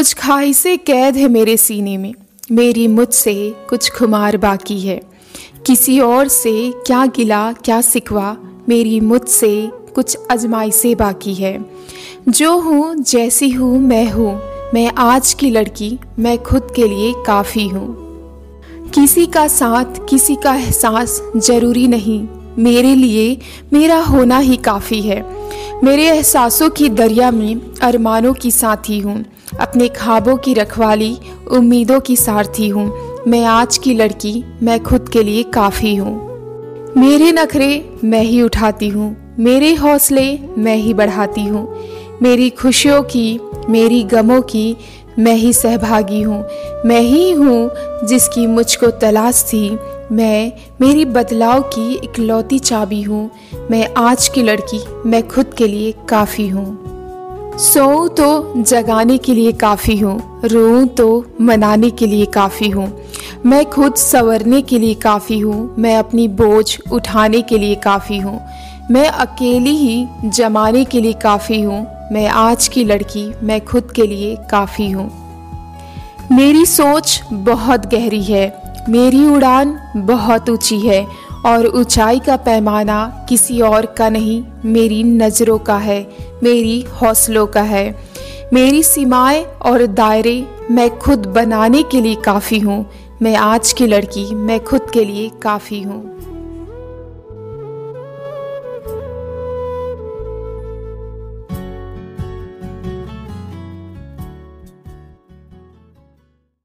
कुछ ख्वाहिशें कैद है मेरे सीने में। मेरी मुझसे कुछ खुमार बाकी है। किसी और से क्या गिला, क्या सिकवा, मेरी मुझसे कुछ अजमाइशें बाकी है। जो हूँ, जैसी हूँ, मैं हूँ। मैं आज की लड़की, मैं खुद के लिए काफ़ी हूँ। किसी का साथ, किसी का एहसास ज़रूरी नहीं। मेरे लिए मेरा होना ही काफ़ी है। मेरे एहसासों की दरिया में अरमानों की साथी हूँ। अपने ख्वाबों की रखवाली, उम्मीदों की सारथी हूँ। मैं आज की लड़की, मैं खुद के लिए काफ़ी हूँ। मेरे नखरे मैं ही उठाती हूँ। मेरे हौसले मैं ही बढ़ाती हूँ। मेरी खुशियों की, मेरी गमों की मैं ही सहभागी हूँ। मैं ही हूँ जिसकी मुझको तलाश थी मैं मेरी बदलाव की इकलौती चाबी हूँ। मैं आज की लड़की, मैं खुद के लिए काफ़ी हूँ। सो तो जगाने के लिए काफ़ी हूँ रो तो मनाने के लिए काफ़ी हूँ। मैं खुद संवरने के लिए काफ़ी हूँ, मैं अपनी बोझ उठाने के लिए काफ़ी हूँ। मैं अकेली ही जमाने के लिए काफ़ी हूँ, मैं आज की लड़की, मैं खुद के लिए काफ़ी हूँ। मेरी सोच बहुत गहरी है मेरी उड़ान बहुत ऊँची है और ऊंचाई का पैमाना किसी और का नहीं, मेरी नज़रों का है, मेरी हौसलों का है। मेरी सीमाएँ और दायरे मैं खुद बनाने के लिए काफ़ी हूँ। मैं आज की लड़की, मैं खुद के लिए काफ़ी हूँ।